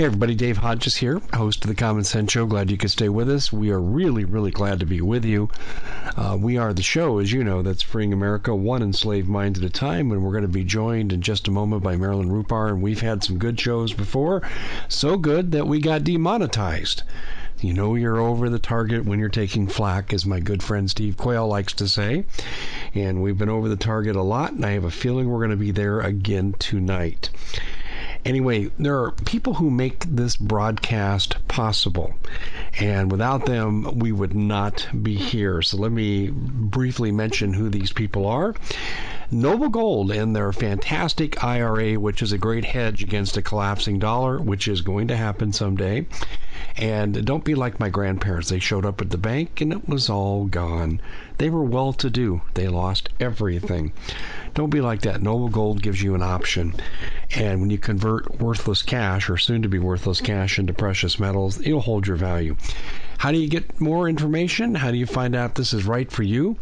Hey, everybody, Dave Hodges here, host of the Common Sense Show. Glad you could stay with us. We are really, really glad to be with you. Uh, we are the show, as you know, that's freeing America one enslaved mind at a time, and we're going to be joined in just a moment by Marilyn Rupar. And we've had some good shows before, so good that we got demonetized. You know you're over the target when you're taking flack, as my good friend Steve Quayle likes to say. And we've been over the target a lot, and I have a feeling we're going to be there again tonight. Anyway, there are people who make this broadcast possible, and without them, we would not be here. So let me briefly mention who these people are. Noble Gold and their fantastic IRA, which is a great hedge against a collapsing dollar, which is going to happen someday. And don't be like my grandparents. They showed up at the bank and it was all gone. They were well to do, they lost everything. Don't be like that. Noble Gold gives you an option. And when you convert worthless cash or soon to be worthless cash into precious metals, it'll hold your value. How do you get more information? How do you find out this is right for you?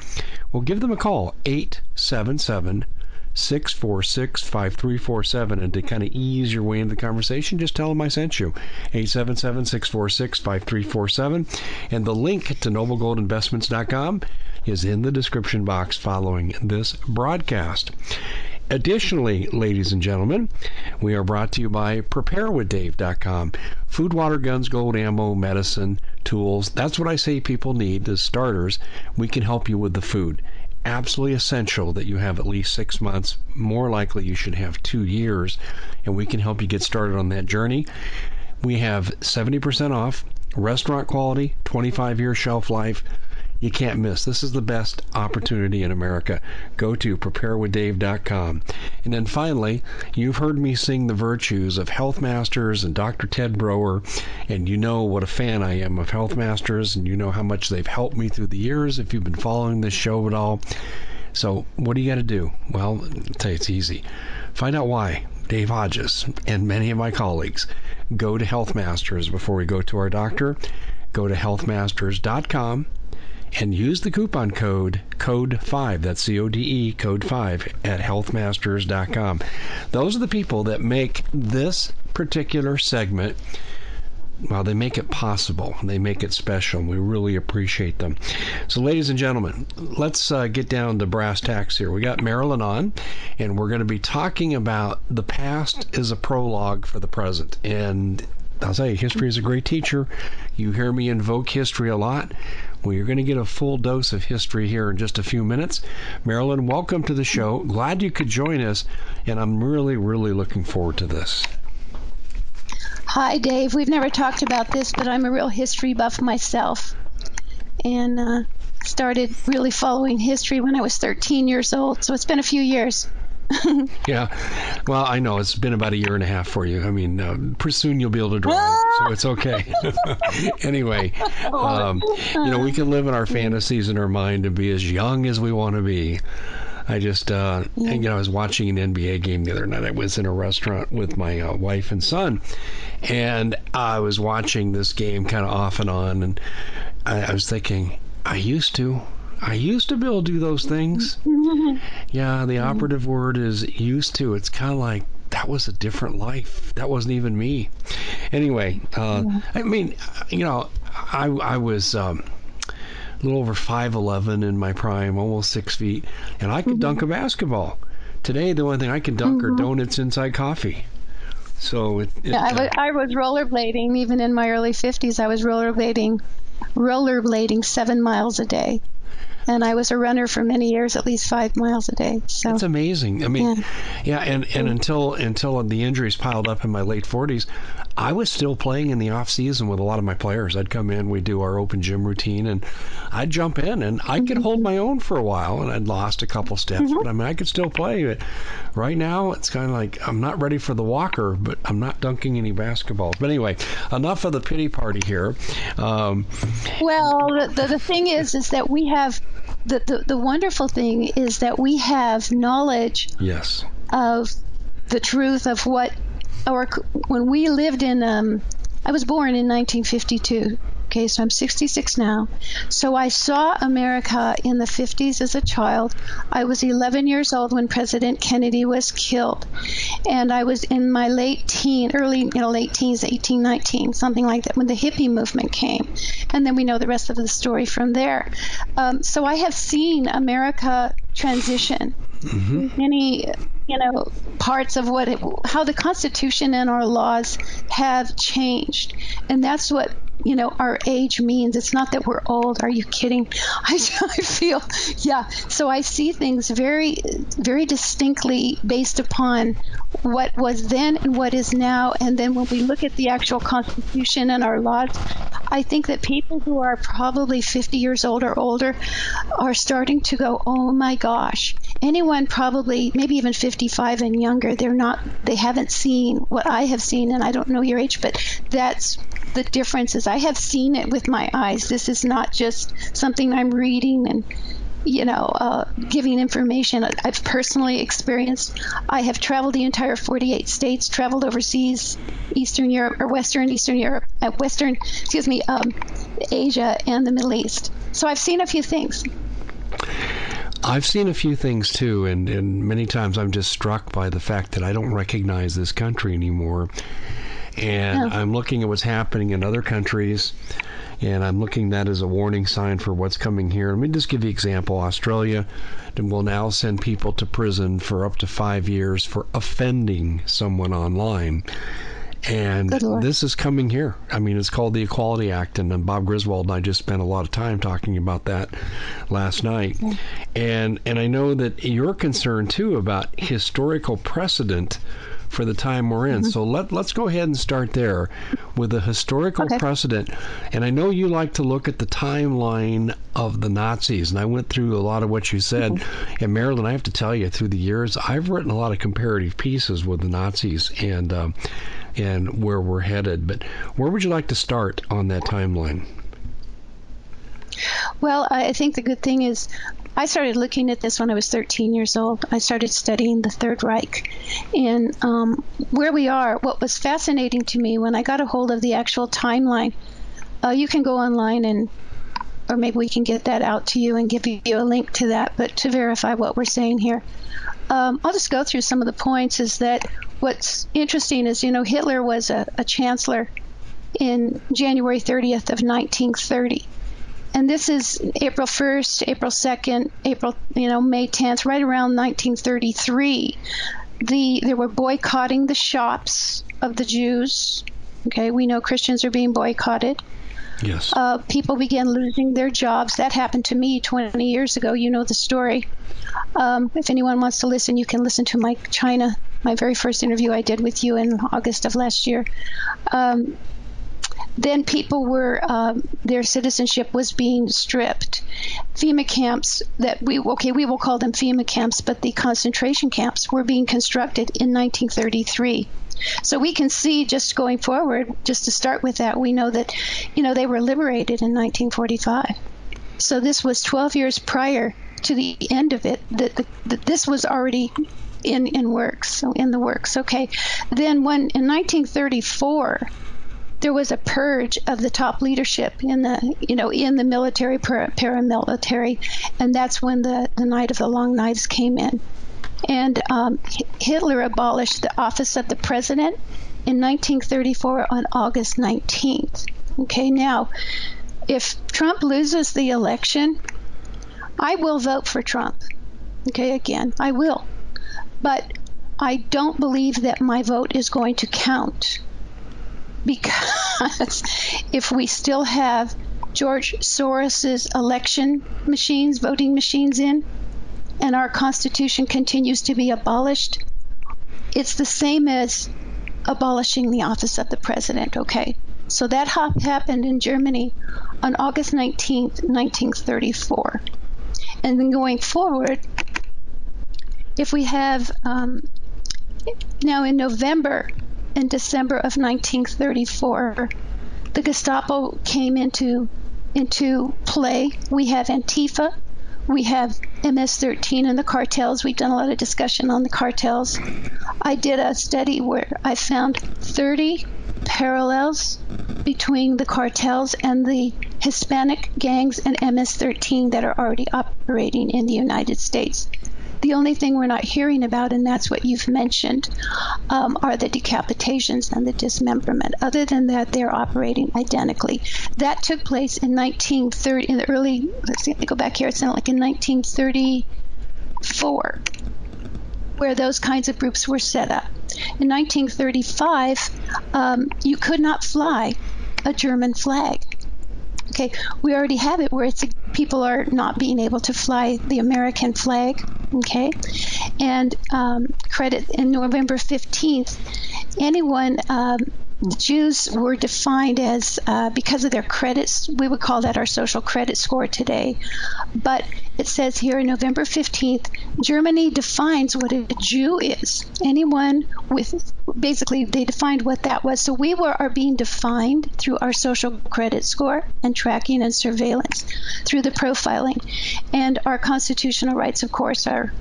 Well, give them a call 877 646 5347. And to kind of ease your way into the conversation, just tell them I sent you. 877 646 5347. And the link to noblegoldinvestments.com is in the description box following this broadcast. Additionally, ladies and gentlemen, we are brought to you by preparewithdave.com. Food, water, guns, gold, ammo, medicine, tools. That's what I say people need as starters. We can help you with the food. Absolutely essential that you have at least six months. More likely, you should have two years, and we can help you get started on that journey. We have 70% off, restaurant quality, 25 year shelf life you can't miss. This is the best opportunity in America. Go to preparewithdave.com. And then finally, you've heard me sing the virtues of Health Masters and Dr. Ted Broer, and you know what a fan I am of Health Masters, and you know how much they've helped me through the years if you've been following this show at all. So, what do you got to do? Well, I'll tell you it's easy. Find out why. Dave Hodges and many of my colleagues go to Health Masters before we go to our doctor. Go to healthmasters.com and use the coupon code code5 that's c-o-d-e code 5 at healthmasters.com those are the people that make this particular segment well, they make it possible. They make it special. We really appreciate them. So, ladies and gentlemen, let's uh, get down to brass tacks here. We got Marilyn on, and we're going to be talking about the past is a prologue for the present. And I'll you, history is a great teacher. You hear me invoke history a lot. Well, you're going to get a full dose of history here in just a few minutes. Marilyn, welcome to the show. Glad you could join us, and I'm really, really looking forward to this. Hi, Dave. We've never talked about this, but I'm a real history buff myself. And uh, started really following history when I was 13 years old, so it's been a few years. yeah. Well, I know it's been about a year and a half for you. I mean, uh, pretty soon you'll be able to drive, so it's okay. anyway, um, you know, we can live in our fantasies in our mind and be as young as we want to be. I just, uh, yeah. you know, I was watching an NBA game the other night. I was in a restaurant with my uh, wife and son, and I was watching this game kind of off and on, and I, I was thinking, I used to. I used to be able to do those things. yeah, the operative word is used to. It's kind of like that was a different life. That wasn't even me. Anyway, uh, I mean, you know, I I was. Um, a little over 5'11 in my prime, almost six feet, and I could mm-hmm. dunk a basketball. Today, the only thing I can dunk mm-hmm. are donuts inside coffee. So it, it, yeah, I was, I was rollerblading even in my early 50s. I was rollerblading, rollerblading seven miles a day and I was a runner for many years, at least five miles a day. So that's amazing. I mean, yeah, yeah and and until until the injuries piled up in my late 40s, I was still playing in the off season with a lot of my players. I'd come in, we'd do our open gym routine, and I'd jump in, and I could hold my own for a while, and I'd lost a couple steps, mm-hmm. but I mean, I could still play. But right now, it's kind of like I'm not ready for the walker, but I'm not dunking any basketballs. But anyway, enough of the pity party here. Um, well, the, the thing is, is that we have the, the, the wonderful thing is that we have knowledge yes. of the truth of what or when we lived in um, I was born in 1952 Okay, so I'm 66 now. So I saw America in the 50s as a child. I was 11 years old when President Kennedy was killed. And I was in my late teen, early, you know, late teens, 18, 19, something like that, when the hippie movement came. And then we know the rest of the story from there. Um, so I have seen America transition. Mm-hmm. Many you know parts of what it, how the constitution and our laws have changed. And that's what you know our age means. It's not that we're old. Are you kidding? I, I feel yeah. So i see things very very distinctly based upon what was then and what is now. And then when we look at the actual constitution and our laws i think that people who are probably 50 years old or older are starting to go oh my gosh anyone probably maybe even 55 and younger they're not they haven't seen what i have seen and i don't know your age but that's the difference is I have seen it with my eyes. This is not just something I'm reading and you know, uh, giving information I've personally experienced. I have traveled the entire 48 states, traveled overseas, Eastern Europe or Western Eastern Europe, uh, Western, excuse me, um, Asia and the Middle East. So I've seen a few things. I've seen a few things too, and, and many times I'm just struck by the fact that I don't recognize this country anymore and oh. I'm looking at what's happening in other countries, and I'm looking that as a warning sign for what's coming here. Let me just give you an example. Australia will now send people to prison for up to five years for offending someone online. And this is coming here. I mean, it's called the Equality Act, and Bob Griswold and I just spent a lot of time talking about that last night. Yeah. And and I know that you're concerned too about historical precedent for the time we're in. Mm-hmm. So let let's go ahead and start there with the historical okay. precedent. And I know you like to look at the timeline of the Nazis, and I went through a lot of what you said. Mm-hmm. And Marilyn, I have to tell you, through the years, I've written a lot of comparative pieces with the Nazis and um, and where we're headed. But where would you like to start on that timeline? Well, I think the good thing is I started looking at this when I was 13 years old. I started studying the Third Reich. And um, where we are, what was fascinating to me when I got a hold of the actual timeline, uh, you can go online and or maybe we can get that out to you and give you a link to that, but to verify what we're saying here. Um, I'll just go through some of the points. Is that what's interesting is, you know, Hitler was a, a chancellor in January 30th of 1930 and this is April 1st, April 2nd, April, you know, May 10th, right around 1933. The they were boycotting the shops of the Jews. Okay, we know Christians are being boycotted. Yes. Uh, people began losing their jobs. That happened to me 20 years ago. You know the story. Um, if anyone wants to listen, you can listen to my China, my very first interview I did with you in August of last year. Um, then people were um, their citizenship was being stripped. FEMA camps that we okay we will call them FEMA camps, but the concentration camps were being constructed in 1933. So we can see just going forward, just to start with that, we know that you know they were liberated in 1945. So this was 12 years prior to the end of it that, that this was already in in works so in the works okay then when in 1934 there was a purge of the top leadership in the you know in the military paramilitary and that's when the the night of the long knives came in. And um, hitler abolished the office of the president in 1934 on august 19th okay now if trump loses the election i will vote for trump. Okay again i will. But i don't believe that my vote is going to count because if we still have George Soros's election machines, voting machines in, and our Constitution continues to be abolished, it's the same as abolishing the office of the president, okay? So that happened in Germany on August 19th, 1934. And then going forward, if we have um, now in November in December of 1934, the Gestapo came into into play. We have Antifa, we have MS-13 and the cartels. We've done a lot of discussion on the cartels. I did a study where I found 30 parallels between the cartels and the Hispanic gangs and MS 13 that are already operating in the United States. The only thing we're not hearing about, and that's what you've mentioned, um, are the decapitations and the dismemberment. Other than that, they're operating identically. That took place in 1930, in the early, let's see, let me go back here, it's not like in 1934, where those kinds of groups were set up. In 1935, um, you could not fly a German flag. Okay, we already have it where it's people are not being able to fly the American flag. Okay, and um, credit in November 15th, anyone um, Jews were defined as, uh, because of their credits, we would call that our social credit score today. But it says here, on November 15th, Germany defines what a Jew is. Anyone with, basically, they defined what that was. So we were are being defined through our social credit score and tracking and surveillance through the profiling. And our constitutional rights, of course, are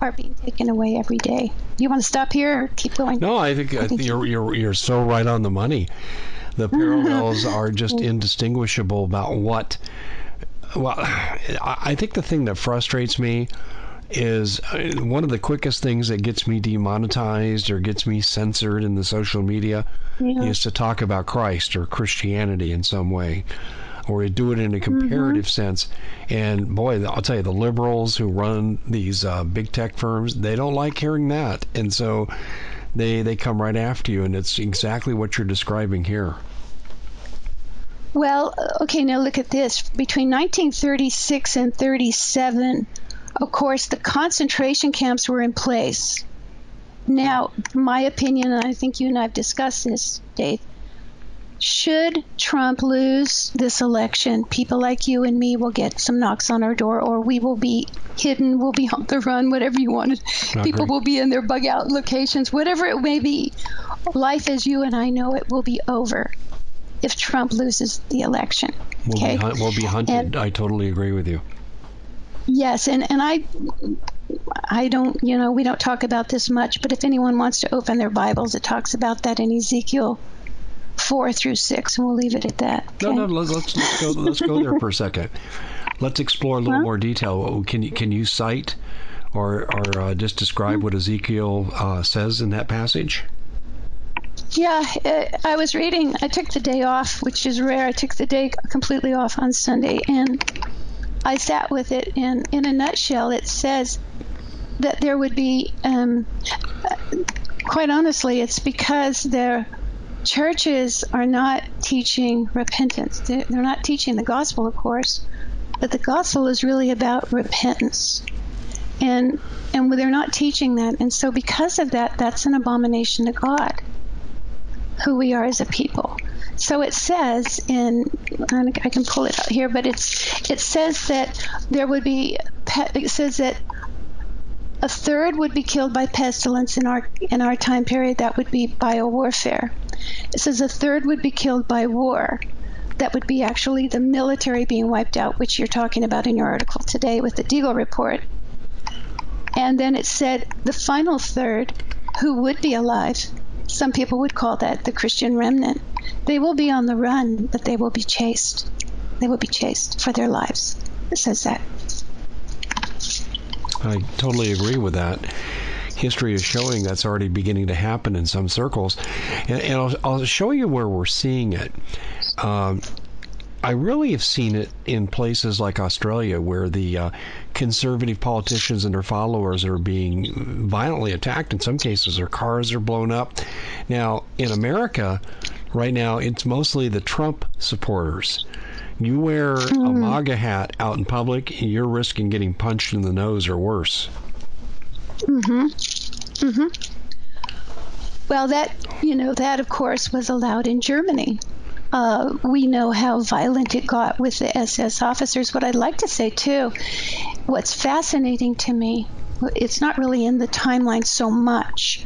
are being taken away every day. You want to stop here or keep going? No, I think, I think you're, you're you're so right on the money. The parallels are just indistinguishable about what. Well, I think the thing that frustrates me is uh, one of the quickest things that gets me demonetized or gets me censored in the social media yeah. is to talk about Christ or Christianity in some way or do it in a comparative mm-hmm. sense. And boy, I'll tell you, the liberals who run these uh, big tech firms, they don't like hearing that, and so they they come right after you, and it's exactly what you're describing here. Well, okay, now look at this. Between 1936 and 37, of course, the concentration camps were in place. Now, my opinion, and I think you and I have discussed this, Dave, should Trump lose this election, people like you and me will get some knocks on our door, or we will be hidden, we'll be on the run, whatever you want. People will be in their bug out locations, whatever it may be. Life as you and I know it will be over if Trump loses the election. We'll, okay? be, we'll be hunted. And, I totally agree with you. Yes, and, and I I don't, you know, we don't talk about this much, but if anyone wants to open their Bibles, it talks about that in Ezekiel four through six, and we'll leave it at that. Okay? No, no, let's, let's go. Let's go there for a second. Let's explore a little huh? more detail. Can you can you cite or or uh, just describe what Ezekiel uh, says in that passage? Yeah, I was reading. I took the day off, which is rare. I took the day completely off on Sunday, and I sat with it. And in a nutshell, it says that there would be, um, quite honestly, it's because there churches are not teaching repentance. They're, not teaching the gospel, of course, but the gospel is really about repentance. And and they're not teaching that. And so because of that, that's an abomination to God, who we are as a people. So it says in, I can pull it out here, but it's it says that there would be, it says that a third would be killed by pestilence in our in our time period. That would be bio warfare. It says a third would be killed by war. That would be actually the military being wiped out, which you're talking about in your article today with the Deagel report. And then it said the final third, who would be alive, some people would call that the Christian remnant. They will be on the run, but they will be chased. They will be chased for their lives. It says that. I totally agree with that history is showing that's already beginning to happen in some circles. And, and I'll, I'll, show you where we're seeing it. Um, I really have seen it in places like Australia where the uh, conservative politicians and their followers are being violently attacked. In some cases, their cars are blown up. Now, in America, right now, it's mostly the Trump supporters. You wear a hmm. MAGA hat out in public, you're risking getting punched in the nose or worse. Mm-hmm. Mm-hmm. Well, that you know that of course was allowed in Germany. Uh, we know how violent it got with the SS officers. What I'd like to say too, what's fascinating to me, it's not really in the timeline so much,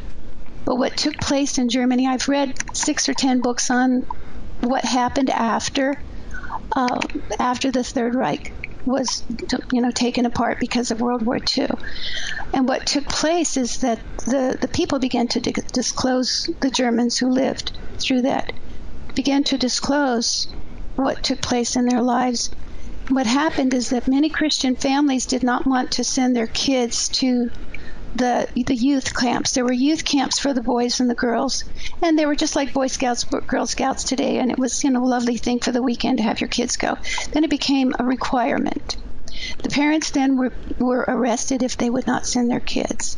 but what took place in Germany. I've read six or ten books on what happened after uh, after the Third Reich was you know taken apart because of World War II. And what took place is that the, the people began to disclose the Germans who lived through that began to disclose what took place in their lives, what happened is that many Christian families did not want to send their kids to the the youth camps. There were youth camps for the boys and the girls, and they were just like Boy Scouts, Girl Scouts today. And it was you know a lovely thing for the weekend to have your kids go. Then it became a requirement. The parents then were were arrested if they would not send their kids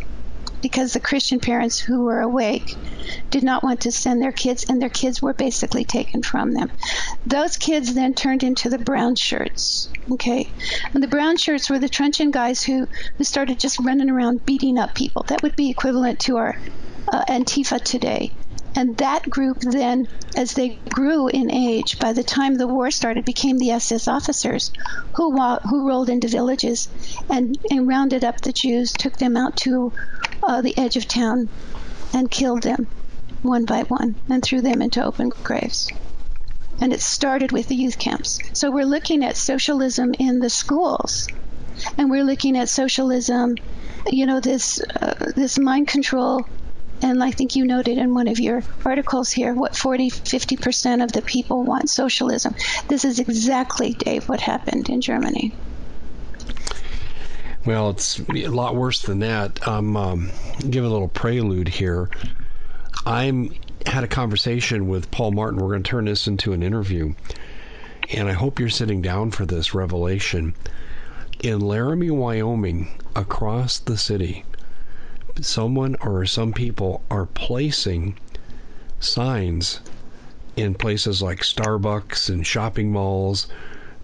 because the Christian parents who were awake did not want to send their kids, and their kids were basically taken from them. Those kids then turned into the brown shirts. Okay, and the brown shirts were the truncheon guys who who started just running around beating up people. That would be equivalent to our uh, Antifa today. And that group then, as they grew in age, by the time the war started, became the SS officers who, who rolled into villages and, and rounded up the Jews, took them out to uh, the edge of town, and killed them one by one and threw them into open graves. And it started with the youth camps. So we're looking at socialism in the schools, and we're looking at socialism, you know, this uh, this mind control and I think you noted in one of your articles here what 40, 50% of the people want socialism. This is exactly, Dave, what happened in Germany. Well, it's a lot worse than that. I'm um, give a little prelude here. I'm had a conversation with Paul Martin. We're going to turn this into an interview, and I hope you're sitting down for this revelation. In Laramie, Wyoming, across the city, someone or some people are placing signs in places like Starbucks and shopping malls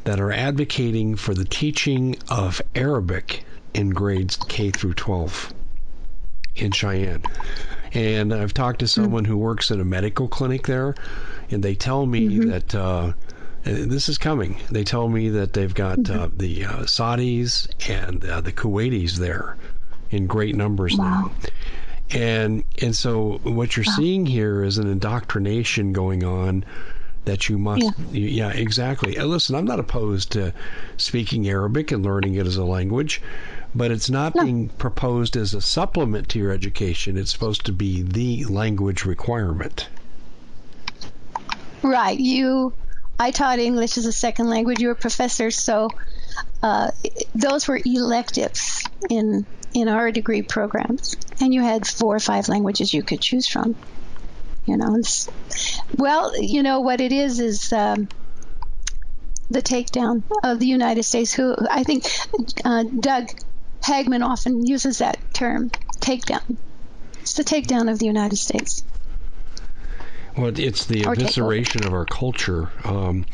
that are advocating for the teaching of Arabic in grades K through 12 in Cheyenne. And I've talked to someone who works at a medical clinic there, and they tell me mm-hmm. that uh, this is coming. They tell me that they've got uh, the uh, Saudis and uh, the Kuwaitis there in great numbers wow. now. And and so what you're wow. seeing here is an indoctrination going on that you must yeah, yeah exactly. And listen, I'm not opposed to speaking Arabic and learning it as a language, but it's not no. being proposed as a supplement to your education. It's supposed to be the language requirement. Right. You I taught English as a second language. You were a professor, so uh, those were electives in in our degree programs, and you had four or five languages you could choose from. You know, it's, well, you know what it is is um, the takedown of the United States. Who I think uh, Doug Hagmann often uses that term, takedown. It's the takedown of the United States. Well, it's the evisceration of our culture. Um,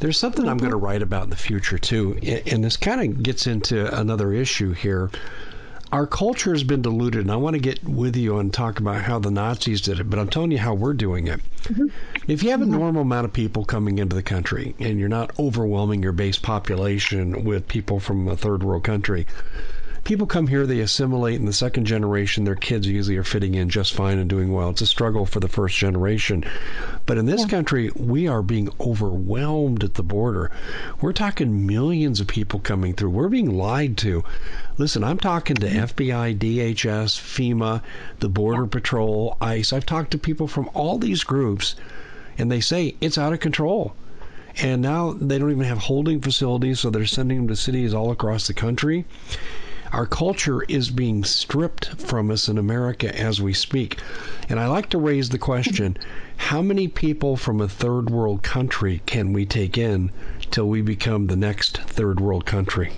there's something mm-hmm. I'm going to write about in the future too, and this kind of gets into another issue here our culture has been diluted, and I want to get with you and talk about how the Nazis did it, but I'm telling you how we're doing it. Mm-hmm. If you have a normal amount of people coming into the country and you're not overwhelming your base population with people from a third world country, people come here, they assimilate, and the second generation, their kids usually are fitting in just fine and doing well. It's a struggle for the first generation. But in this yeah. country, we are being overwhelmed at the border. We're talking millions of people coming through. We're being lied to. Listen, I'm talking to mm-hmm. FBI, DHS, FEMA, the Border Patrol, ICE. I've talked to people from all these groups, and they say it's out of control. And now they don't even have holding facilities, so they're sending them to cities all across the country. Our culture is being stripped from us in America as we speak. And I like to raise the question how many people from a third world country can we take in till we become the next third world country?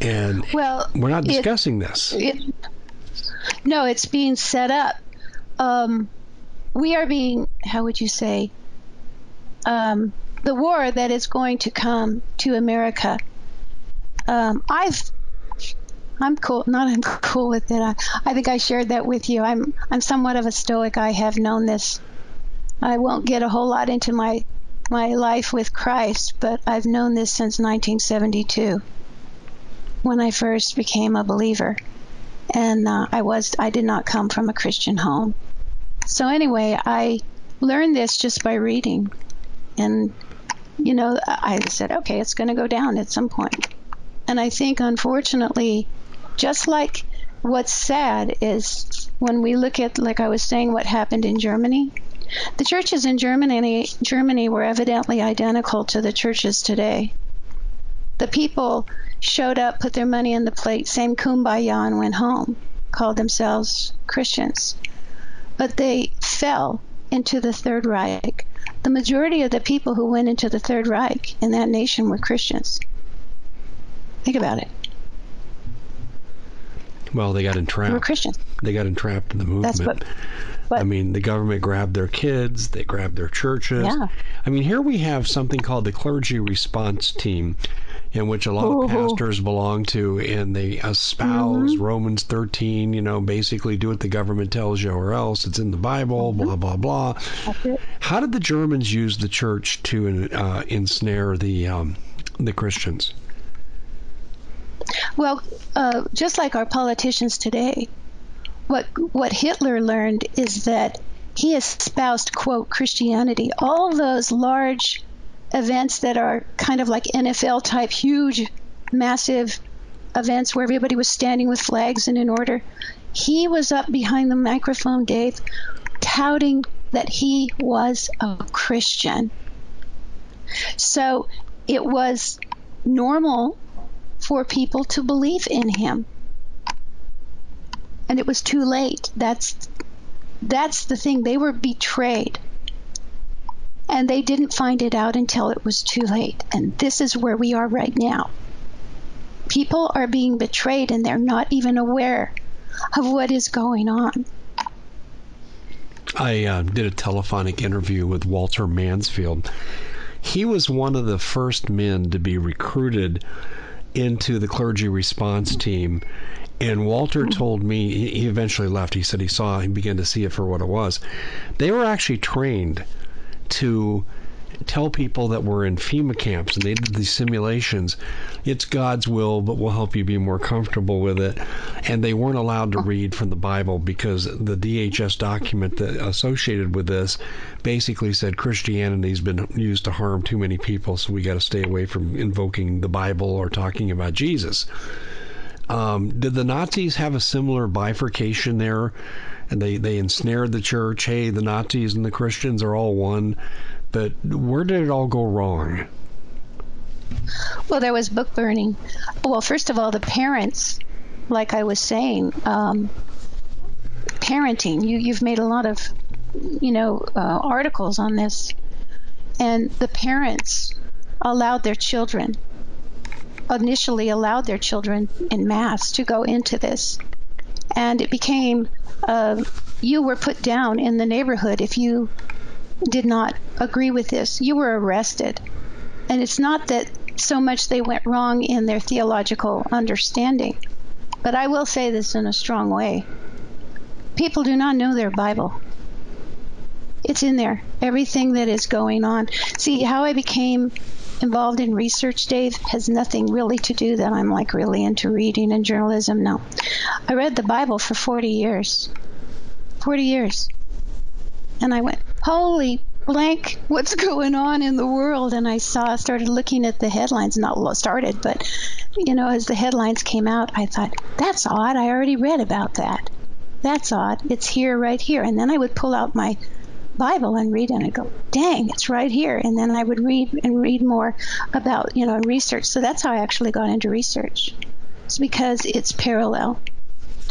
And well, we're not discussing it, this. It, no, it's being set up. Um, we are being, how would you say, um, the war that is going to come to America. Um, I've I'm cool. Not I'm cool with it. I, I think I shared that with you. I'm I'm somewhat of a stoic. I have known this. I won't get a whole lot into my my life with Christ, but I've known this since 1972 when I first became a believer, and uh, I was I did not come from a Christian home. So anyway, I learned this just by reading, and you know I said, okay, it's going to go down at some point. And I think, unfortunately, just like what's sad is when we look at, like I was saying, what happened in Germany, The churches in Germany, Germany were evidently identical to the churches today. The people showed up, put their money in the plate, same kumbaya, and went home, called themselves Christians. But they fell into the Third Reich. The majority of the people who went into the Third Reich in that nation were Christians. Think about it. Well, they got entrapped. They were Christians. They got entrapped in the movement. That's what. But, I mean, the government grabbed their kids, they grabbed their churches. Yeah. I mean, here we have something called the clergy response team, in which a lot Ooh. of pastors belong to, and they espouse Mm-hmm. Romans 13, you know, basically do what the government tells you or else. It's in the Bible, Mm-hmm. blah, blah, blah. That's it. How did the Germans use the church to uh, ensnare the, um, the Christians? Well, uh, just like our politicians today, what what Hitler learned is that he espoused quote Christianity. All those large events that are kind of like NFL type, huge, massive events where everybody was standing with flags and in order. He was up behind the microphone, Dave, touting that he was a Christian. So it was normal for people to believe in him. And it was too late. That's that's the thing. They were betrayed. And they didn't find it out until it was too late. And this is where we are right now. People are being betrayed and they're not even aware of what is going on. I uh, did a telephonic interview with Walter Mansfield. He was one of the first men to be recruited into the clergy response team. And Walter told me he eventually left. He said he saw, he began to see it for what it was. They were actually trained to tell people that were in FEMA camps and they did these simulations. It's God's will, but we'll help you be more comfortable with it. And they weren't allowed to read from the Bible because the DHS document that associated with this basically said Christianity's been used to harm too many people, so we got to stay away from invoking the Bible or talking about Jesus. Um, did the Nazis have a similar bifurcation there? And they, they ensnared the church. Hey, the Nazis and the Christians are all one. But where did it all go wrong? Well, there was book burning. Well, first of all, the parents, like I was saying, um, parenting. You you've made a lot of, you know, uh, articles on this, and the parents allowed their children, initially allowed their children in mass to go into this, and it became uh, you were put down in the neighborhood if you did not agree with this. You were arrested. And it's not that so much they went wrong in their theological understanding, but I will say this in a strong way. People do not know their Bible. It's in there. Everything that is going on. See, how I became involved in research, Dave, has nothing really to do that I'm like really into reading and journalism. No. I read the Bible for 40 years. 40 years. And I went, holy blank, what's going on in the world? And I saw, started looking at the headlines, not started, but, you know, as the headlines came out, I thought, that's odd. I already read about that. That's odd. It's here, right here. And then I would pull out my Bible and read and I'd go, dang, it's right here. And then I would read and read more about, you know, research. So that's how I actually got into research. It's because it's parallel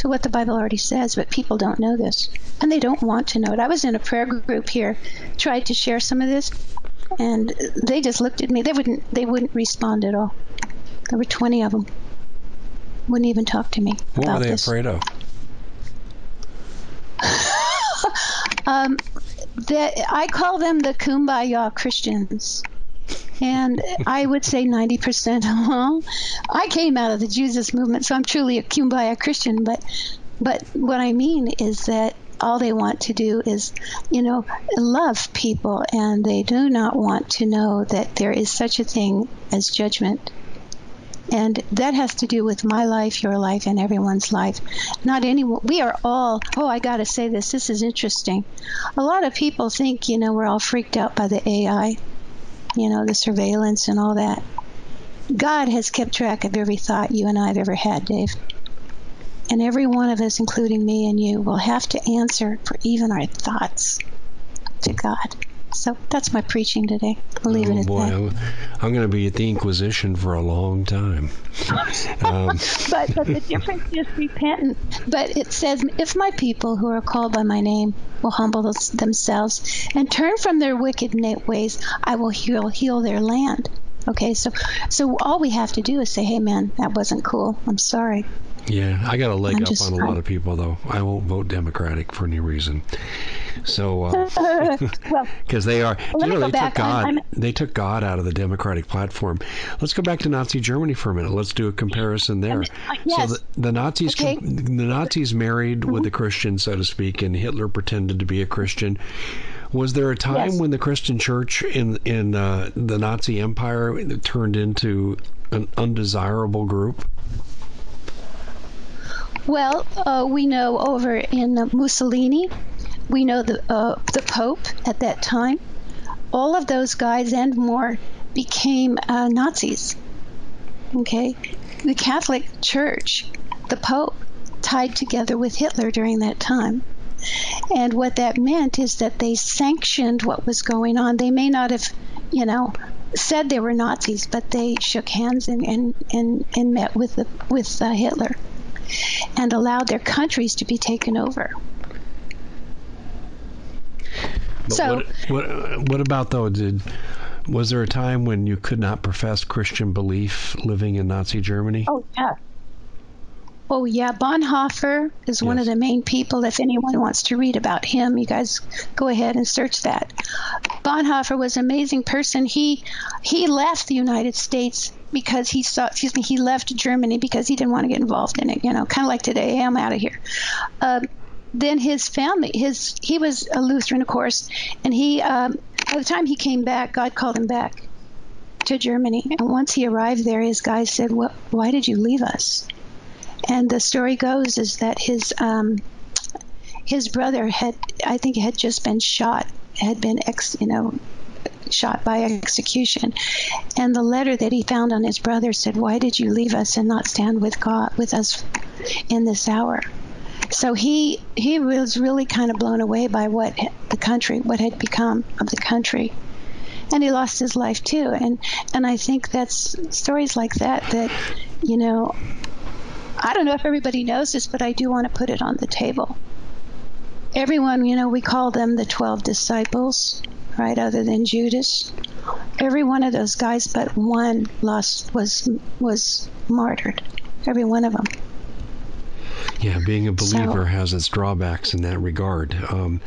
to what the Bible already says, but people don't know this. And they don't want to know it. I was in a prayer group here, tried to share some of this, and they just looked at me. They wouldn't they wouldn't respond at all. There were 20 of them. Wouldn't even talk to me What about were they this. afraid of? Um, that I call them the kumbaya Christians. And I would say 90% of. I came out of the Jesus movement, so I'm truly a kumbaya Christian. But, but what I mean is that all they want to do is, you know, love people, and they do not want to know that there is such a thing as judgment. And that has to do with my life, your life, and everyone's life. Not anyone. We are all. Oh, I got to say this. This is interesting. A lot of people think, you know, we're all freaked out by the AI, you know, the surveillance and all that. God has kept track of every thought you and I have ever had, Dave. And every one of us, including me and you, will have to answer for even our thoughts. to God. So that's my preaching today. I'll leave oh, it at boy, that. I'm, I'm going to be at the Inquisition for a long time. Um, but, but the difference is repentant. But it says, if my people who are called by my name will humble themselves and turn from their wicked ways, I will heal, heal their land. Okay, so so all we have to do is say, "Hey, man, that wasn't cool. I'm sorry." Yeah, I got a leg I'm up on a lot of people, though. I won't vote Democratic for any reason. So, because uh, well, they are, you know, they back. took God, I'm, I'm, they took God out of the Democratic platform. Let's go back to Nazi Germany for a minute. Let's do a comparison there. Uh, yes. So the, the Nazis, okay. the Nazis married mm-hmm. with a Christian, so to speak, and Hitler pretended to be a Christian. Was there a time yes. when the Christian Church in in uh, the Nazi Empire turned into an undesirable group? Well, uh, we know over in uh, Mussolini, we know the uh, the Pope at that time. All of those guys and more became uh, Nazis. Okay, the Catholic Church, the Pope, tied together with Hitler during that time. And what that meant is that they sanctioned what was going on. They may not have, you know, said they were Nazis, but they shook hands and, and, and, and met with, the, with uh, Hitler and allowed their countries to be taken over. But so, what, what, what about though? Did was there a time when you could not profess Christian belief living in Nazi Germany? Oh yeah, Oh, yeah. Bonhoeffer is yes. one of the main people. If anyone wants to read about him, you guys go ahead and search that. Bonhoeffer was an amazing person. He he left the United States because he saw, excuse me, he left Germany because he didn't want to get involved in it. You know, kind of like today, hey, I'm out of here. Uh, then his family, his he was a Lutheran, of course, and he um, by the time he came back, God called him back to Germany. And once he arrived there, his guys said, "What? Why did you leave us?" And the story goes is that his um, his brother had, I think, had just been shot, had been ex, you know, shot by execution. And the letter that he found on his brother said, "Why did you leave us and not stand with God with us in this hour?" So he he was really kind of blown away by what the country, what had become of the country and he lost his life too and and i think that's stories like that that you know I don't know if everybody knows this, but I do want to put it on the table. Everyone, you know, we call them the 12 disciples, right, other than Judas. Every one of those guys but one lost was was martyred. Every one of them. Yeah, being a believer so, has its drawbacks in that regard. Um,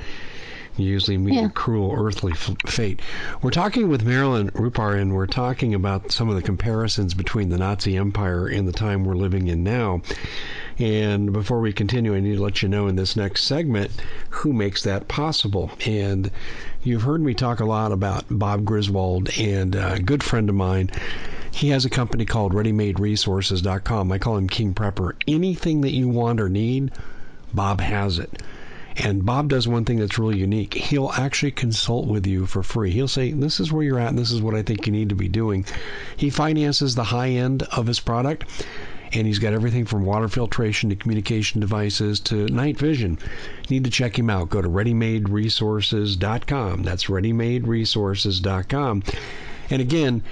you usually meet yeah. a cruel earthly f- fate. We're talking with Marilyn Rupar, and we're talking about some of the comparisons between the Nazi Empire and the time we're living in now. And before we continue, I need to let you know in this next segment who makes that possible. And you've heard me talk a lot about Bob Griswold, and a good friend of mine. He has a company called ReadyMadeResources.com. I call him King Prepper. Anything that you want or need, Bob has it. And Bob does one thing that's really unique. He'll actually consult with you for free. He'll say, This is where you're at, and this is what I think you need to be doing. He finances the high end of his product, and he's got everything from water filtration to communication devices to night vision. You need to check him out. Go to readymaderesources.com. That's readymaderesources.com. And again,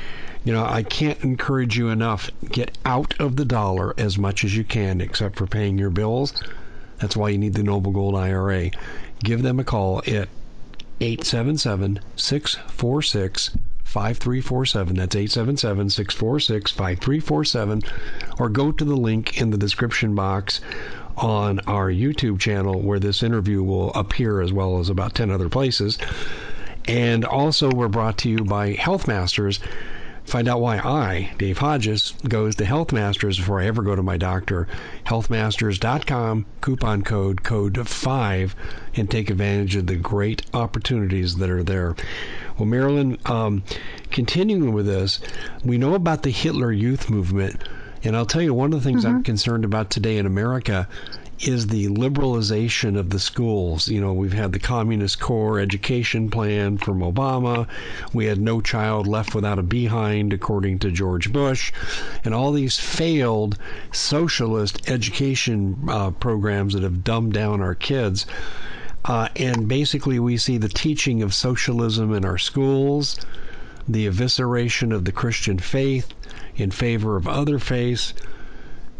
you know, I can't encourage you enough. Get out of the dollar as much as you can, except for paying your bills that's why you need the Noble Gold IRA. Give them a call at 877 646 5347. That's 877 646 5347. Or go to the link in the description box on our YouTube channel where this interview will appear as well as about 10 other places. And also, we're brought to you by Health Masters. Find out why I, Dave Hodges, goes to Health Masters before I ever go to my doctor. Healthmasters.com, coupon code, code 5, and take advantage of the great opportunities that are there. Well, Marilyn, um, continuing with this, we know about the Hitler Youth Movement. And I'll tell you, one of the things mm-hmm. I'm concerned about today in America is the liberalization of the schools. You know, we've had the Communist Core Education Plan from Obama. We had No Child Left Without a Behind, according to George Bush. And all these failed socialist education uh, programs that have dumbed down our kids. Uh, and basically, we see the teaching of socialism in our schools, the evisceration of the Christian faith in favor of other faiths.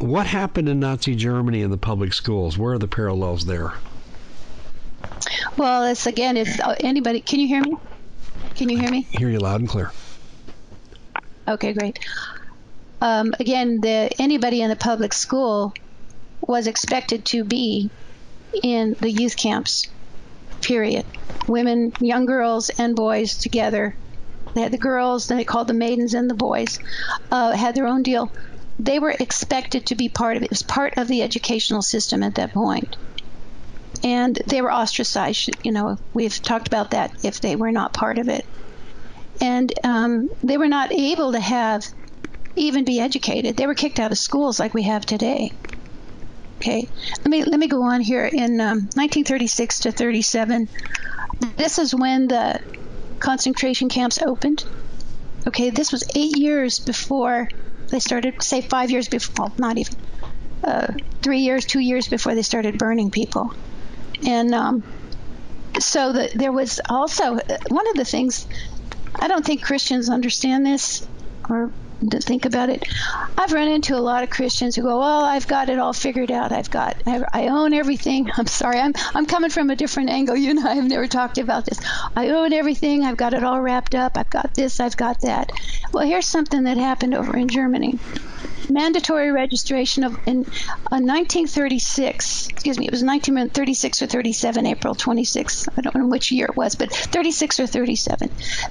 What happened in Nazi Germany in the public schools? Where are the parallels there? Well, it's again, if uh, anybody, can you hear me? Can you hear me? Hear you loud and clear. Okay, great. Um, again, the anybody in the public school was expected to be in the youth camps. Period. Women, young girls, and boys together. They had the girls, then they called the maidens and the boys, uh, had their own deal. They were expected to be part of it. It was part of the educational system at that point. And they were ostracized. You know, we've talked about that if they were not part of it. And um, they were not able to have even be educated. They were kicked out of schools like we have today. Okay, let me let me go on here. In um, 1936 to 37, this is when the concentration camps opened. Okay, this was eight years before they started. Say five years before, well, not even uh, three years, two years before they started burning people, and um, so the, there was also uh, one of the things. I don't think Christians understand this, or to think about it. I've run into a lot of Christians who go, "Well, I've got it all figured out. I've got, I own everything." I'm sorry, I'm I'm coming from a different angle. You know, I've never talked about this. I own everything. I've got it all wrapped up. I've got this. I've got that. Well, here's something that happened over in Germany mandatory registration of in uh, 1936. Excuse me, it was 1936 or 37, April 26. I don't know which year it was, but 36 or 37.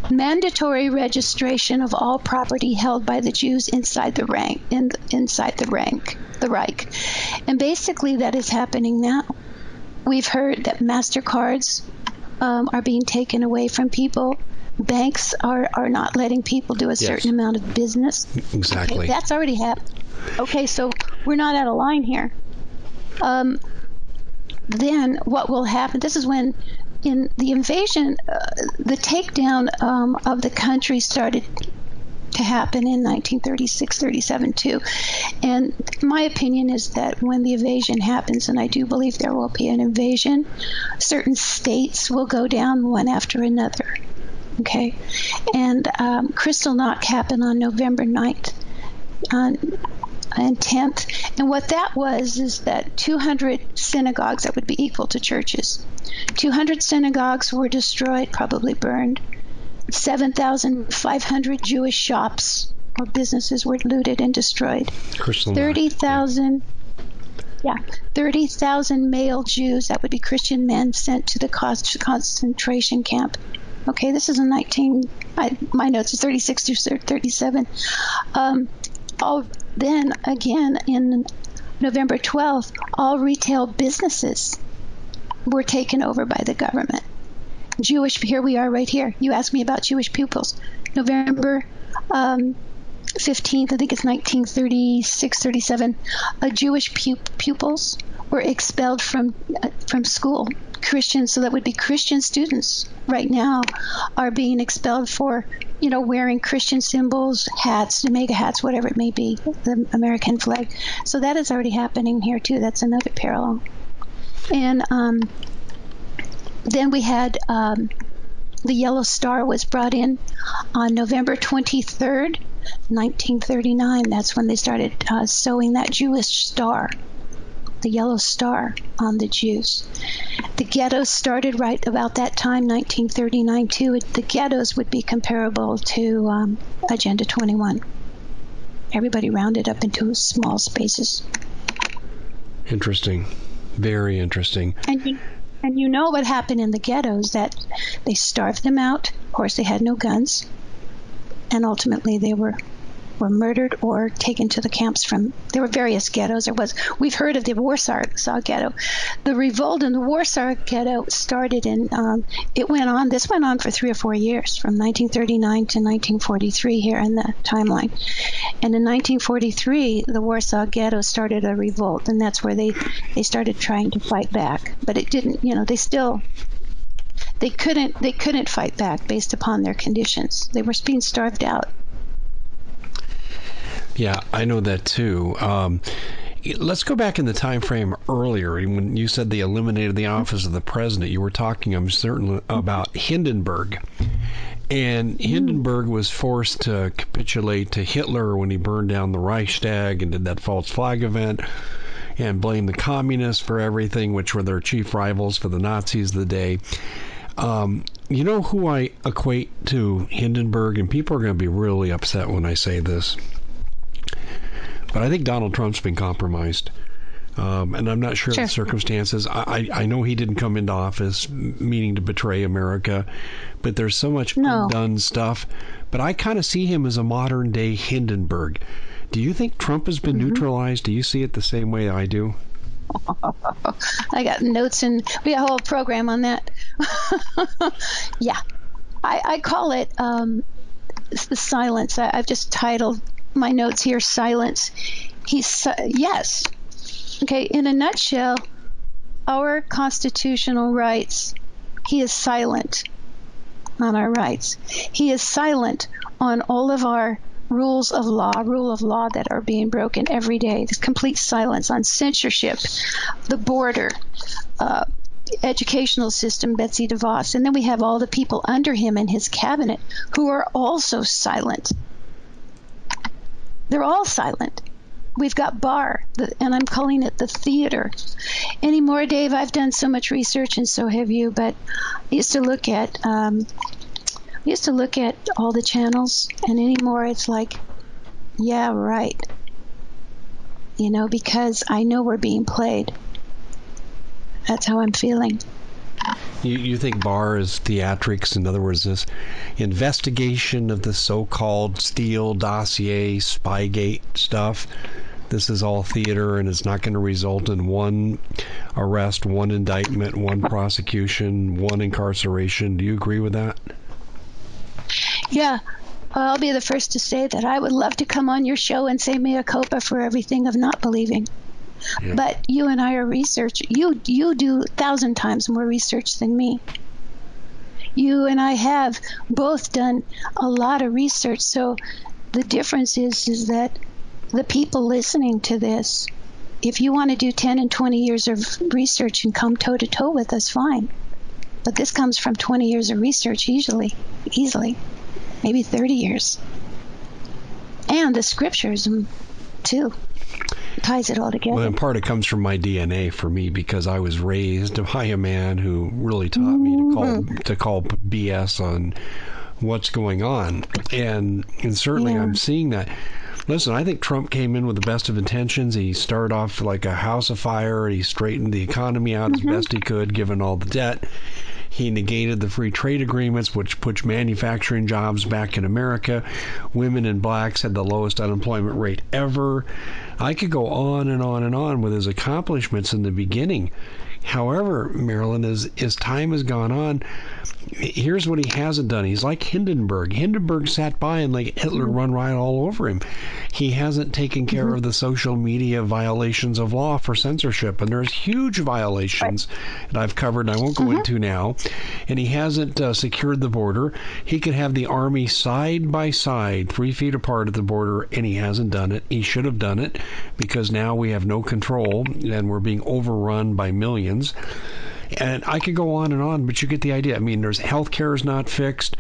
Mandatory registration of all property held by the Jews inside the rank, in, inside the rank, the Reich, and basically that is happening now. We've heard that Mastercards um, are being taken away from people banks are, are not letting people do a certain amount of business. Exactly. Okay, that's already happened. Okay, so we're not out of line here. Um, then what will happen? This is when, in the invasion, uh, the takedown um, of the country started to happen in 1936 37 too. And my opinion is that when the invasion happens, and I do believe there will be an invasion, certain states will go down one after another. Okay. And um, Kristallnacht happened on November 9th on, and 10th. And what that was is that 200 synagogues, that would be equal to churches, 200 synagogues were destroyed, probably burned. 7,500 Jewish shops or businesses were looted and destroyed. 30,000. Yeah, 30,000 male Jews, that would be Christian men, sent to the concentration camp. Okay, this is in 19, I, my notes is 36 through 37. Um, all, then again in November 12th, all retail businesses were taken over by the government. Jewish, here we are right here. You asked me about Jewish pupils. November um, 15th, I think it's 1936, 37, uh, Jewish pu- pupils were expelled from uh, from school Christians, so that would be Christian students right now, are being expelled for, you know, wearing Christian symbols, hats, MAGA hats, whatever it may be, the American flag. So that is already happening here too. That's another parallel. And um, then we had um, the Yellow Star was brought in on November 23rd, 1939. That's when they started uh, sewing that Jewish star the yellow star on the Jews. The ghettos started right about that time, 1939 too. The ghettos would be comparable to um, Agenda 21. Everybody rounded up into small spaces. Interesting. Very interesting. And you, and you know what happened in the ghettos that they starved them out. Of course, they had no guns. And ultimately, they were were murdered or taken to the camps from. There were various ghettos. There was. We've heard of the Warsaw ghetto. The revolt in the Warsaw ghetto started in. Um, it went on. This went on for three or four years, from 1939 to 1943 here in the timeline. And in 1943, the Warsaw ghetto started a revolt, and that's where they they started trying to fight back. But it didn't. You know, they still they couldn't they couldn't fight back based upon their conditions. They were being starved out. Yeah, I know that too. Um, Let's go back in the time frame earlier when you said they eliminated the office of the president. You were talking, I'm certain, about Hindenburg. And Hindenburg was forced to capitulate to Hitler when he burned down the Reichstag and did that false flag event and blamed the communists for everything, which were their chief rivals for the Nazis of the day. Um, you know who I equate to Hindenburg, and people are going to be really upset when I say this. But I think Donald Trump's been compromised. Um, and I'm not sure, sure. the circumstances. I, I know he didn't come into office meaning to betray America, but there's so much no. undone stuff. But I kind of see him as a modern day Hindenburg. Do you think Trump has been mm-hmm. neutralized? Do you see it the same way I do? I got notes and we have a whole program on that. yeah, I, I, call it um, the silence. I, have just titled my notes here silence. He's yes. Okay, in a nutshell, our constitutional rights. He is silent on our rights. He is silent on all of our rules of law, rule of law that are being broken every day. There's complete silence on censorship, the border, uh, educational system, Betsy DeVos. And then we have all the people under him in his cabinet who are also silent. They're all silent. We've got Barr, and I'm calling it the theater. Anymore, Dave, I've done so much research, and so have you, but I used to look at um, I used to look at all the channels, and anymore it's like, yeah, right. You know, because I know we're being played. That's how I'm feeling. You, you think Barr is theatrics? In other words, this investigation of the so called Steele dossier, Spygate stuff, this is all theater and it's not going to result in one arrest, one indictment, one prosecution, one incarceration. Do you agree with that? Yeah. I'll be the first to say that I would love to come on your show and say mea culpa for everything of not believing. But you and I are research. You you do thousand times more research than me. You and I have both done a lot of research. So the difference is is that the people listening to this, if you want to do 10 and 20 years of research and come toe to toe with us, fine. But this comes from 20 years of research easily, easily maybe 30 years. And the scriptures, mm, too. Ties it all together. Well, in part it comes from my DNA for me because I was raised by a man who really taught me to call mm-hmm. to call BS on what's going on, and and certainly yeah. I'm seeing that. Listen, I think Trump came in with the best of intentions. He started off like a house of fire. He straightened the economy out mm-hmm. as best he could, given all the debt. He negated the free trade agreements, which puts manufacturing jobs back in America. Women and blacks had the lowest unemployment rate ever. I could go on and on and on with his accomplishments in the beginning. However, Marilyn, as, as time has gone on, here's what he hasn't done. He's like Hindenburg. Hindenburg sat by and let Hitler mm-hmm. run right all over him. He hasn't taken care mm-hmm. of the social media violations of law for censorship, and there's huge violations right. that I've covered and I won't go mm-hmm. into now. And he hasn't uh, secured the border. He could have the army side by side, three feet apart at the border, and he hasn't done it. He should have done it because now we have no control and we're being overrun by millions. And I could go on and on, but you get the idea. I mean, there's healthcare is not fixed.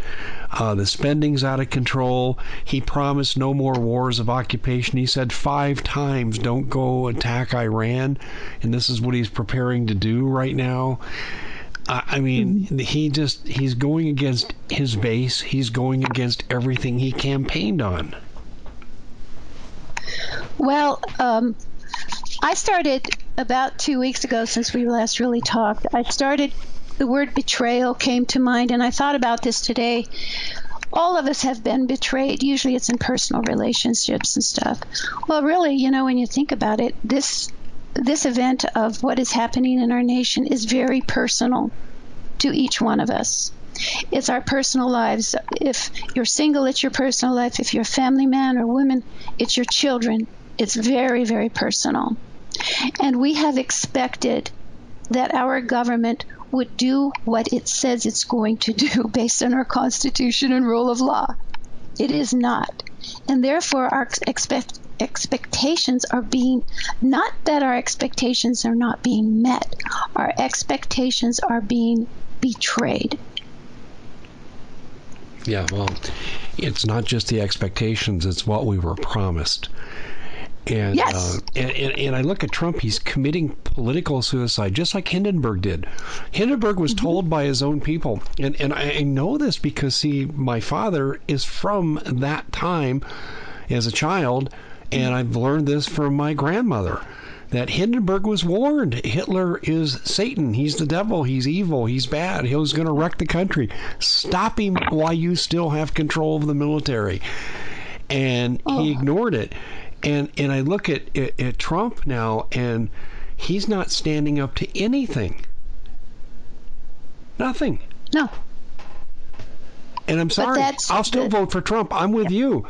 Uh, the spending's out of control. He promised no more wars of occupation. He said five times, don't go attack Iran. And this is what he's preparing to do right now. I mean, he just, he's going against his base. He's going against everything he campaigned on. Well, um, I started about two weeks ago since we last really talked. I started, the word betrayal came to mind, and I thought about this today. All of us have been betrayed. Usually it's in personal relationships and stuff. Well, really, you know, when you think about it, this this event of what is happening in our nation is very personal to each one of us. It's our personal lives. If you're single, it's your personal life. If you're a family man or woman, it's your children. It's very, very personal. And we have expected that our government would do what it says it's going to do based on our Constitution and rule of law. It is not. And therefore, our expect, expectations are being, not that our expectations are not being met, our expectations are being betrayed. Yeah, well, it's not just the expectations, it's what we were promised. And, yes. uh, and, and, and, I look at Trump, he's committing political suicide, just like Hindenburg did. Hindenburg was mm-hmm. told by his own people. And, and I know this because, see, my father is from that time as a child, and I've learned this from my grandmother that Hindenburg was warned Hitler is Satan. He's the devil. He's evil. He's bad. He's going to wreck the country. Stop him while you still have control of the military. And oh. he ignored it. And and I look at, at, at Trump now, and he's not standing up to anything. Nothing. No. And I'm sorry, I'll still the, vote for Trump. I'm with yeah. you.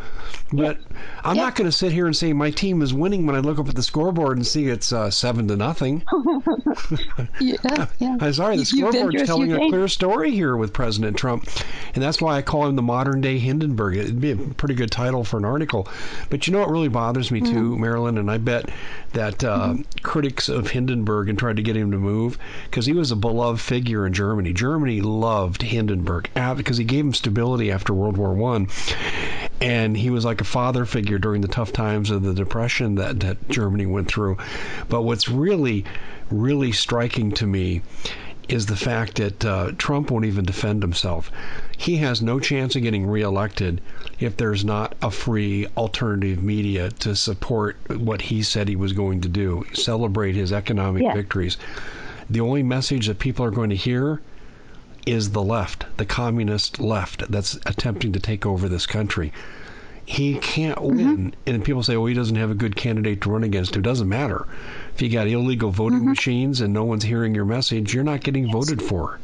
But. I'm yeah. not going to sit here and say my team is winning when I look up at the scoreboard and see it's uh, seven to nothing. yeah, yeah. I'm sorry, the scoreboard's telling a clear story here with President Trump, and that's why I call him the modern day Hindenburg. It'd be a pretty good title for an article. But you know what really bothers me mm-hmm. too, Marilyn, and I bet that uh, mm-hmm. critics of Hindenburg and tried to get him to move because he was a beloved figure in Germany. Germany loved Hindenburg because he gave him stability after World War One and he was like a father figure during the tough times of the depression that, that Germany went through. But what's really, really striking to me is the fact that uh, Trump won't even defend himself. He has no chance of getting reelected if there's not a free alternative media to support what he said he was going to do, celebrate his economic yeah. victories. The only message that people are going to hear is the left, the communist left that's attempting to take over this country. He can't mm-hmm. win. Mm-hmm. And people say, well, he doesn't have a good candidate to run against. It doesn't matter. If you got illegal voting mm-hmm. machines and no one's hearing your message, you're not getting yes. voted for.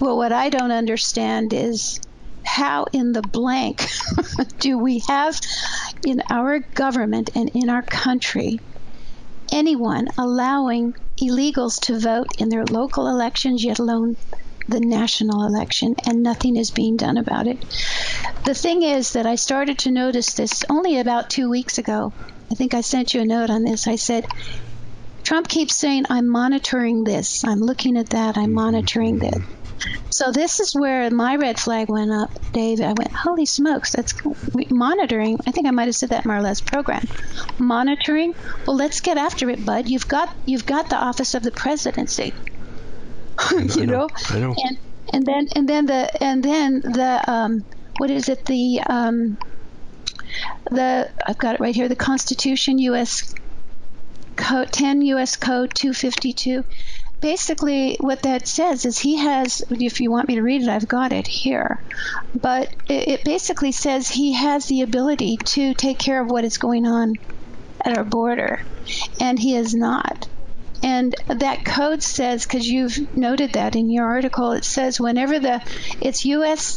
Well, what I don't understand is how in the blank do we have in our government and in our country anyone allowing illegals to vote in their local elections, yet alone the national election, and nothing is being done about it. The thing is that I started to notice this only about two weeks ago. I think I sent you a note on this. I said, Trump keeps saying, I'm monitoring this, I'm looking at that, I'm mm-hmm. monitoring mm-hmm. this. So this is where my red flag went up, Dave. I went, holy smokes, that's monitoring. I think I might have said that in our last program. Monitoring. Well, let's get after it, bud. You've got you've got the office of the presidency. you know, I know. And and then and then the and then the um, what is it the um, the I've got it right here the Constitution U.S. Code 10 U.S. Code 252 basically what that says is he has if you want me to read it i've got it here. But it, basically says he has the ability to take care of what is going on at our border and he is not. And that code says because you've noted that in your article it says whenever the it's us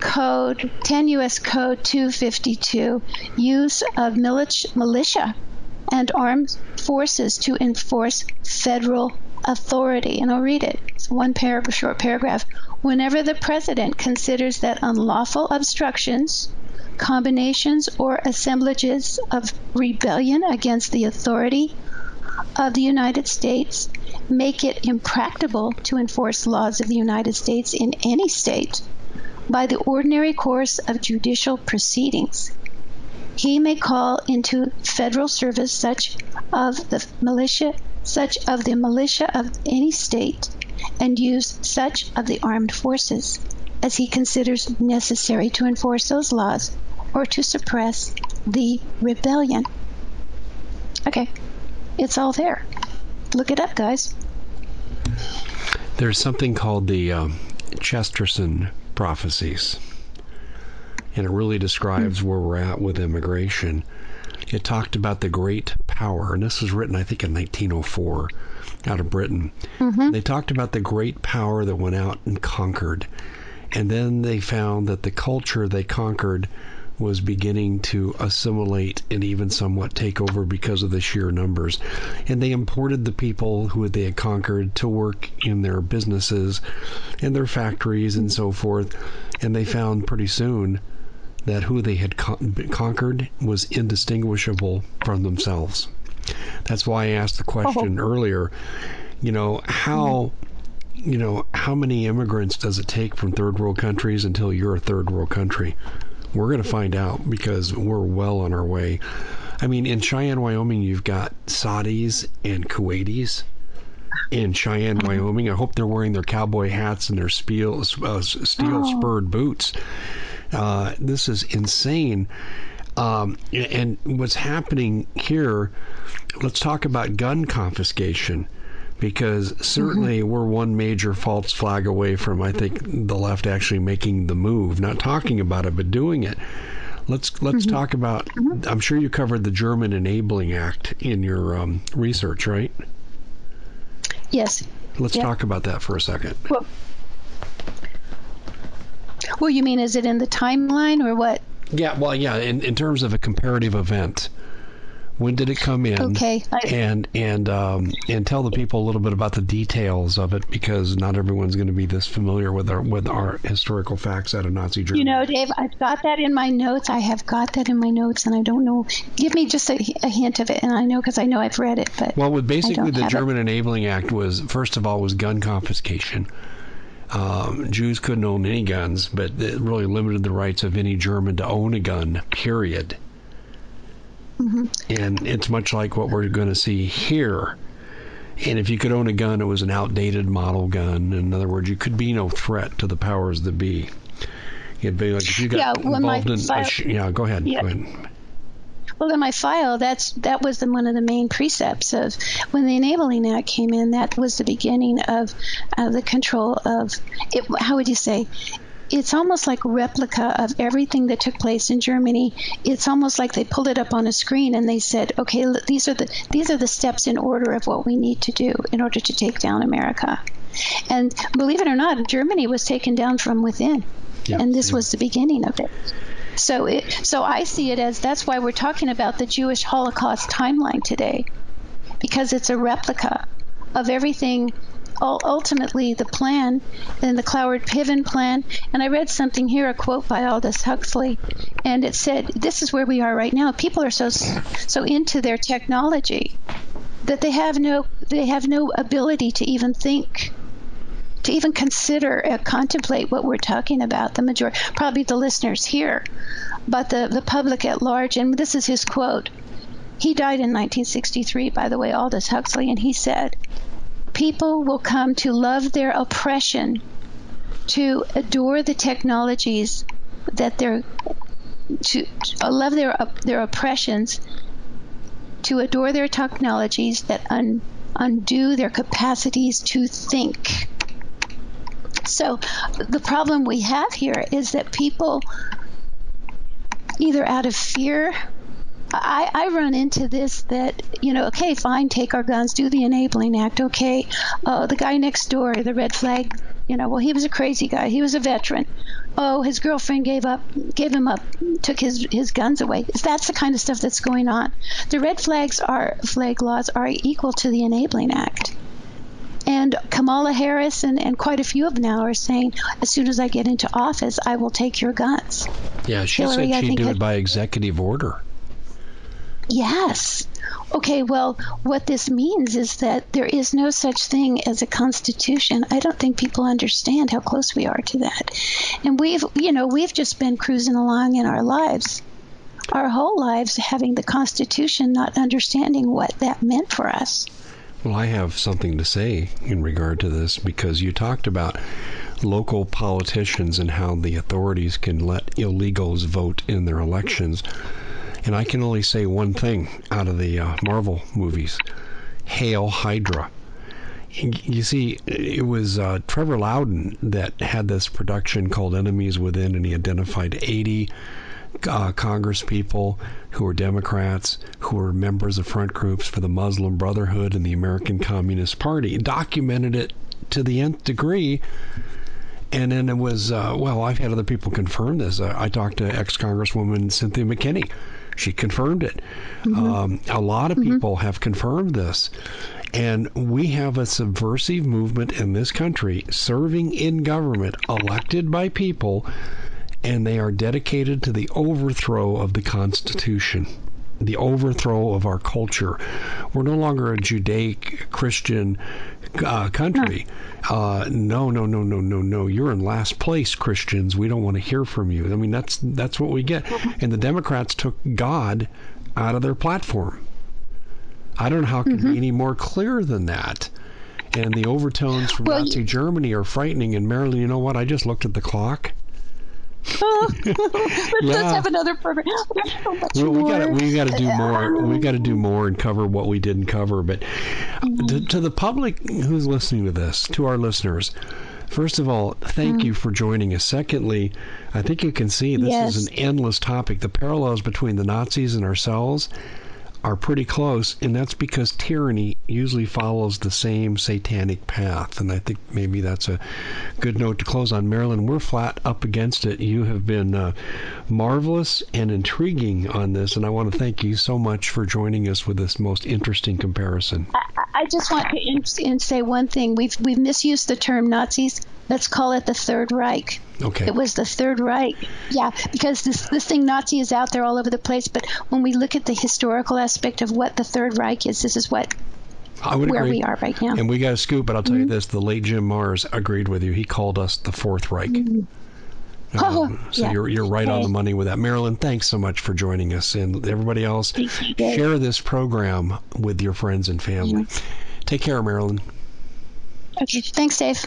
code 10 us code 252 use of militia and armed forces to enforce federal authority. And I'll read it. It's one paragraph, short paragraph. Whenever the president considers that unlawful obstructions, combinations, or assemblages of rebellion against the authority of the United States make it impracticable to enforce laws of the United States in any state by the ordinary course of judicial proceedings. He may call into federal service such of the militia such of the militia of any state, and use such of the armed forces as he considers necessary to enforce those laws or to suppress the rebellion. Okay, it's all there. Look it up, guys. There's something called the um, Chesterton prophecies, and it really describes mm. where we're at with immigration. It talked about the great power, and this was written, I think, in 1904 out of Britain. Mm-hmm. They talked about the great power that went out and conquered. And then they found that the culture they conquered was beginning to assimilate and even somewhat take over because of the sheer numbers. And they imported the people who they had conquered to work in their businesses and their factories and so forth. And they found pretty soon that who they had con- conquered was indistinguishable from themselves. That's why I asked the question oh. earlier, you know, how you know, how many immigrants does it take from third world countries until you're a third world country? We're going to find out because we're well on our way. I mean, in Cheyenne, Wyoming, you've got Saudis and Kuwaitis. In Cheyenne, mm-hmm. Wyoming, I hope they're wearing their cowboy hats and their steel, uh, steel oh. spurred boots. Uh, this is insane. Um, and what's happening here, let's talk about gun confiscation because certainly mm-hmm. we're one major false flag away from I think the left actually making the move, not talking about it but doing it. Let's let's mm-hmm. talk about. Mm-hmm. I'm sure you covered the German Enabling Act in your um, research, right? Yes. Let's talk about that for a second. Well, well, you mean is it in the timeline or what? Yeah, well, yeah, in, in terms of a comparative event. When did it come in? Okay. I, and and um, and tell the people a little bit about the details of it because not everyone's going to be this familiar with our with our historical facts out of Nazi Germany. You know, Dave, I've got that in my notes. I have got that in my notes, and I don't know. Give me just a, a hint of it, and I know because I know I've read it. But well, with basically the German it. Enabling Act was first of all was gun confiscation. Um, Jews couldn't own any guns, but it really limited the rights of any German to own a gun. Period. Mm-hmm. And it's much like what we're going to see here. And if you could own a gun, it was an outdated model gun. In other words, you could be no threat to the powers that be. It'd be like if you got yeah, involved in. File, sh- yeah, go ahead. Yeah. Go ahead. Well, in my file, that's that was the, one of the main precepts of when the Enabling Act came in. That was the beginning of uh, the control of it. How would you say? it's almost like a replica of everything that took place in Germany. It's almost like they pulled it up on a screen and they said, "Okay, these are the these are the steps in order of what we need to do in order to take down America." And believe it or not, Germany was taken down from within, yeah, and this yeah. was the beginning of it. So, it, so I see it as that's why we're talking about the Jewish Holocaust timeline today, because it's a replica of everything ultimately the plan and the Cloward Piven plan. And I read something here, a quote by Aldous Huxley, and it said, "This is where we are right now. People are so so into their technology that they have no they have no ability to even think." To even consider, uh, contemplate what we're talking about, the majority, probably the listeners here, but the, the public at large, and this is his quote. He died in 1963, by the way, Aldous Huxley, and he said, people will come to love their oppression, to adore the technologies that they're to, to love their their oppressions, to adore their technologies that un, undo their capacities to think. So the problem we have here is that people either out of fear I, I run into this that, you know, okay, fine, take our guns, do the Enabling Act, okay. Uh, the guy next door, the red flag, you know, well, he was a crazy guy. He was a veteran. Oh, his girlfriend gave up, gave him up, took his his guns away. That's the kind of stuff that's going on. The red flags are flag laws are equal to the Enabling Act. And Kamala Harris and, and quite a few of them now are saying, as soon as I get into office, I will take your guns. Yeah, she Hillary, said she'd do it by executive order. Yes. Okay, well, what this means is that there is no such thing as a constitution. I don't think people understand how close we are to that. And we've, you know, we've just been cruising along in our lives, our whole lives, having the constitution, not understanding what that meant for us. Well, I have something to say in regard to this because you talked about local politicians and how the authorities can let illegals vote in their elections. And I can only say one thing out of the uh, Marvel movies Hail Hydra. You see, it was uh, Trevor Loudon that had this production called Enemies Within, and he identified 80 uh, Congress people who were Democrats, who were members of front groups for the Muslim Brotherhood and the American Communist Party, documented it to the nth degree And then it was, uh, well, I've had other people confirm this. Uh, I talked to ex Congresswoman Cynthia McKinney. She confirmed it. Mm-hmm. Um, a lot of mm-hmm. people have confirmed this. And we have a subversive movement in this country serving in government, elected by people, and they are dedicated to the overthrow of the Constitution the overthrow of our culture. We're no longer a Judaic Christian uh, country. Uh, no, no, no, no, no, no. You're in last place, Christians. We don't want to hear from you. I mean, that's that's what we get. Mm-hmm. And the Democrats took God out of their platform. I don't know how it can mm-hmm. be any more clear than that. And the overtones from well, Nazi Germany are frightening. And Marilyn, you know what? I just looked at the clock. let's, yeah. have another program. So we, got we got to do more. We got to do more and cover what we didn't cover. But mm-hmm. to, to, the public who's listening to this, to our listeners, first of all, thank mm-hmm. you for joining us. Secondly, I think you can see this yes. is an endless topic. The parallels between the Nazis and ourselves are pretty close, and that's because tyranny usually follows the same satanic path. And I think maybe that's a good note to close on. Marilyn, we're flat up against it. You have been uh, marvelous and intriguing on this, and I want to thank you so much for joining us with this most interesting comparison. I, I just want to say one thing. We've we've misused the term Nazis. Let's call it the Third Reich. Okay. It was the Third Reich. Yeah, because this this thing Nazi is out there all over the place. But when we look at the historical aspect of what the Third Reich is, this is what where agree. we are right now. And we got a scoop, but I'll tell mm-hmm. you this: the late Jim Marrs agreed with you. He called us the Fourth Reich. Mm-hmm. Um, oh, so yeah. you're you're right okay. on the money with that, Marilyn. Thanks so much for joining us, and everybody else. Share this program with your friends and family. Mm-hmm. Take care, Marilyn. Okay. Thanks, Dave.